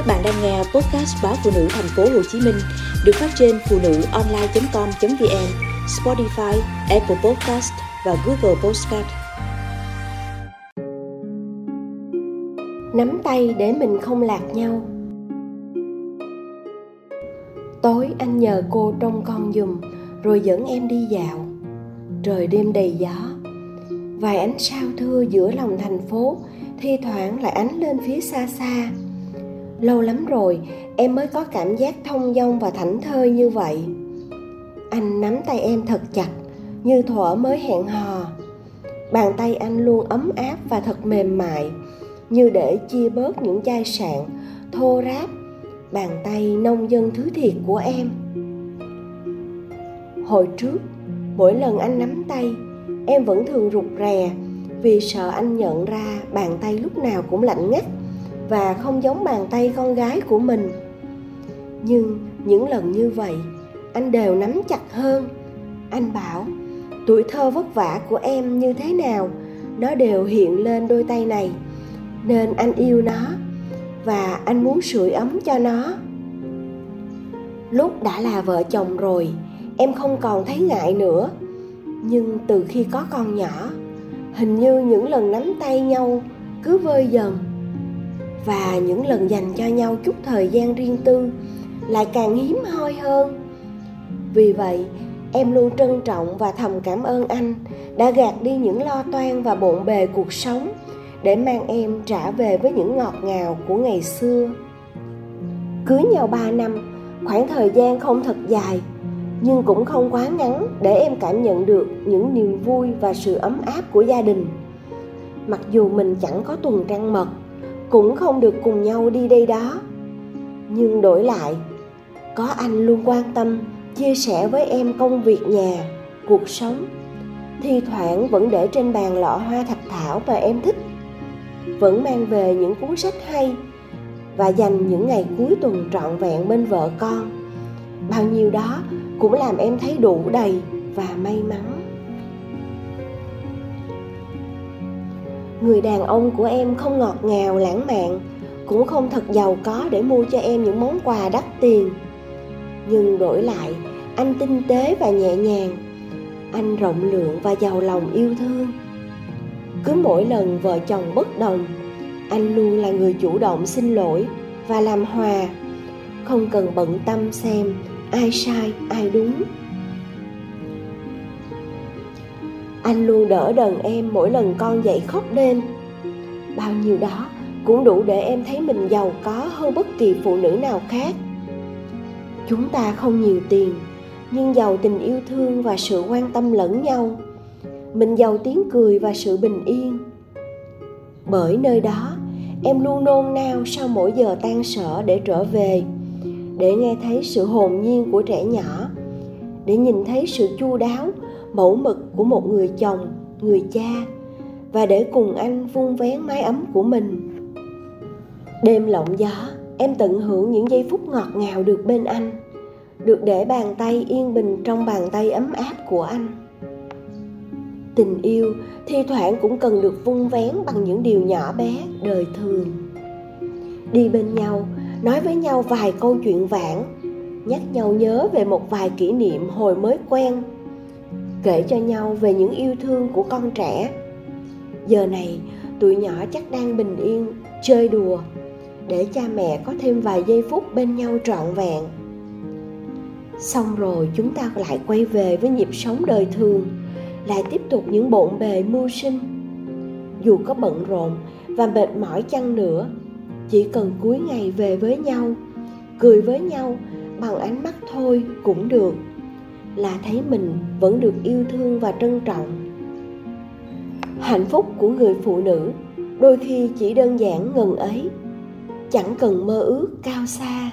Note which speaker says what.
Speaker 1: Các bạn đang nghe podcast báo phụ nữ thành phố Hồ Chí Minh được phát trên phụ nữ online.com.vn, Spotify, Apple Podcast và Google Podcast.
Speaker 2: Nắm tay để mình không lạc nhau. Tối anh nhờ cô trông con giùm rồi dẫn em đi dạo. Trời đêm đầy gió. Vài ánh sao thưa giữa lòng thành phố thi thoảng lại ánh lên phía xa xa lâu lắm rồi, em mới có cảm giác thông dong và thảnh thơi như vậy. Anh nắm tay em thật chặt, như thuở mới hẹn hò. Bàn tay anh luôn ấm áp và thật mềm mại, như để chia bớt những chai sạn, thô ráp. Bàn tay nông dân thứ thiệt của em. Hồi trước, mỗi lần anh nắm tay, em vẫn thường rụt rè, vì sợ anh nhận ra bàn tay lúc nào cũng lạnh ngắt và không giống bàn tay con gái của mình. Nhưng những lần như vậy, anh đều nắm chặt hơn. Anh bảo, tuổi thơ vất vả của em như thế nào? Nó đều hiện lên đôi tay này, nên anh yêu nó và anh muốn sưởi ấm cho nó. Lúc đã là vợ chồng rồi, em không còn thấy ngại nữa. Nhưng từ khi có con nhỏ, hình như những lần nắm tay nhau cứ vơi dần và những lần dành cho nhau chút thời gian riêng tư lại càng hiếm hoi hơn. Vì vậy, em luôn trân trọng và thầm cảm ơn anh đã gạt đi những lo toan và bộn bề cuộc sống để mang em trả về với những ngọt ngào của ngày xưa. Cưới nhau ba năm, khoảng thời gian không thật dài, nhưng cũng không quá ngắn để em cảm nhận được những niềm vui và sự ấm áp của gia đình. Mặc dù mình chẳng có tuần trăng mật cũng không được cùng nhau đi đây đó. Nhưng đổi lại, có anh luôn quan tâm, chia sẻ với em công việc nhà, cuộc sống. Thi thoảng vẫn để trên bàn lọ hoa thạch thảo mà em thích. Vẫn mang về những cuốn sách hay và dành những ngày cuối tuần trọn vẹn bên vợ con. Bao nhiêu đó cũng làm em thấy đủ đầy và may mắn. Người đàn ông của em không ngọt ngào, lãng mạn, cũng không thật giàu có để mua cho em những món quà đắt tiền. Nhưng đổi lại, anh tinh tế và nhẹ nhàng. Anh rộng lượng và giàu lòng yêu thương. Cứ mỗi lần vợ chồng bất đồng, anh luôn là người chủ động xin lỗi và làm hòa. Không cần bận tâm xem ai sai, ai đúng. Anh luôn đỡ đần em mỗi lần con dậy khóc đêm, bao nhiêu đó cũng đủ để em thấy mình giàu có hơn bất kỳ phụ nữ nào khác. Chúng ta không nhiều tiền nhưng giàu tình yêu thương và sự quan tâm lẫn nhau. Mình giàu tiếng cười và sự bình yên. Bởi nơi đó em luôn nôn nao sau mỗi giờ tan sở để trở về để nghe thấy sự hồn nhiên của trẻ nhỏ để nhìn thấy sự chu đáo mẫu mực của một người chồng, người cha, và để cùng anh vun vén mái ấm của mình. Đêm lộng gió, em tận hưởng những giây phút ngọt ngào được bên anh, được để bàn tay yên bình trong bàn tay ấm áp của anh. Tình yêu thi thoảng cũng cần được vun vén bằng những điều nhỏ bé đời thường. Đi bên nhau, nói với nhau vài câu chuyện vãng, nhắc nhau nhớ về một vài kỷ niệm hồi mới quen kể cho nhau về những yêu thương của con trẻ. Giờ này, tụi nhỏ chắc đang bình yên, chơi đùa, để cha mẹ có thêm vài giây phút bên nhau trọn vẹn. Xong rồi chúng ta lại quay về với nhịp sống đời thường, lại tiếp tục những bộn bề mưu sinh. Dù có bận rộn và mệt mỏi chăng nữa, chỉ cần cuối ngày về với nhau, cười với nhau bằng ánh mắt thôi cũng được là thấy mình vẫn được yêu thương và trân trọng. Hạnh phúc của người phụ nữ đôi khi chỉ đơn giản ngần ấy, chẳng cần mơ ước cao xa.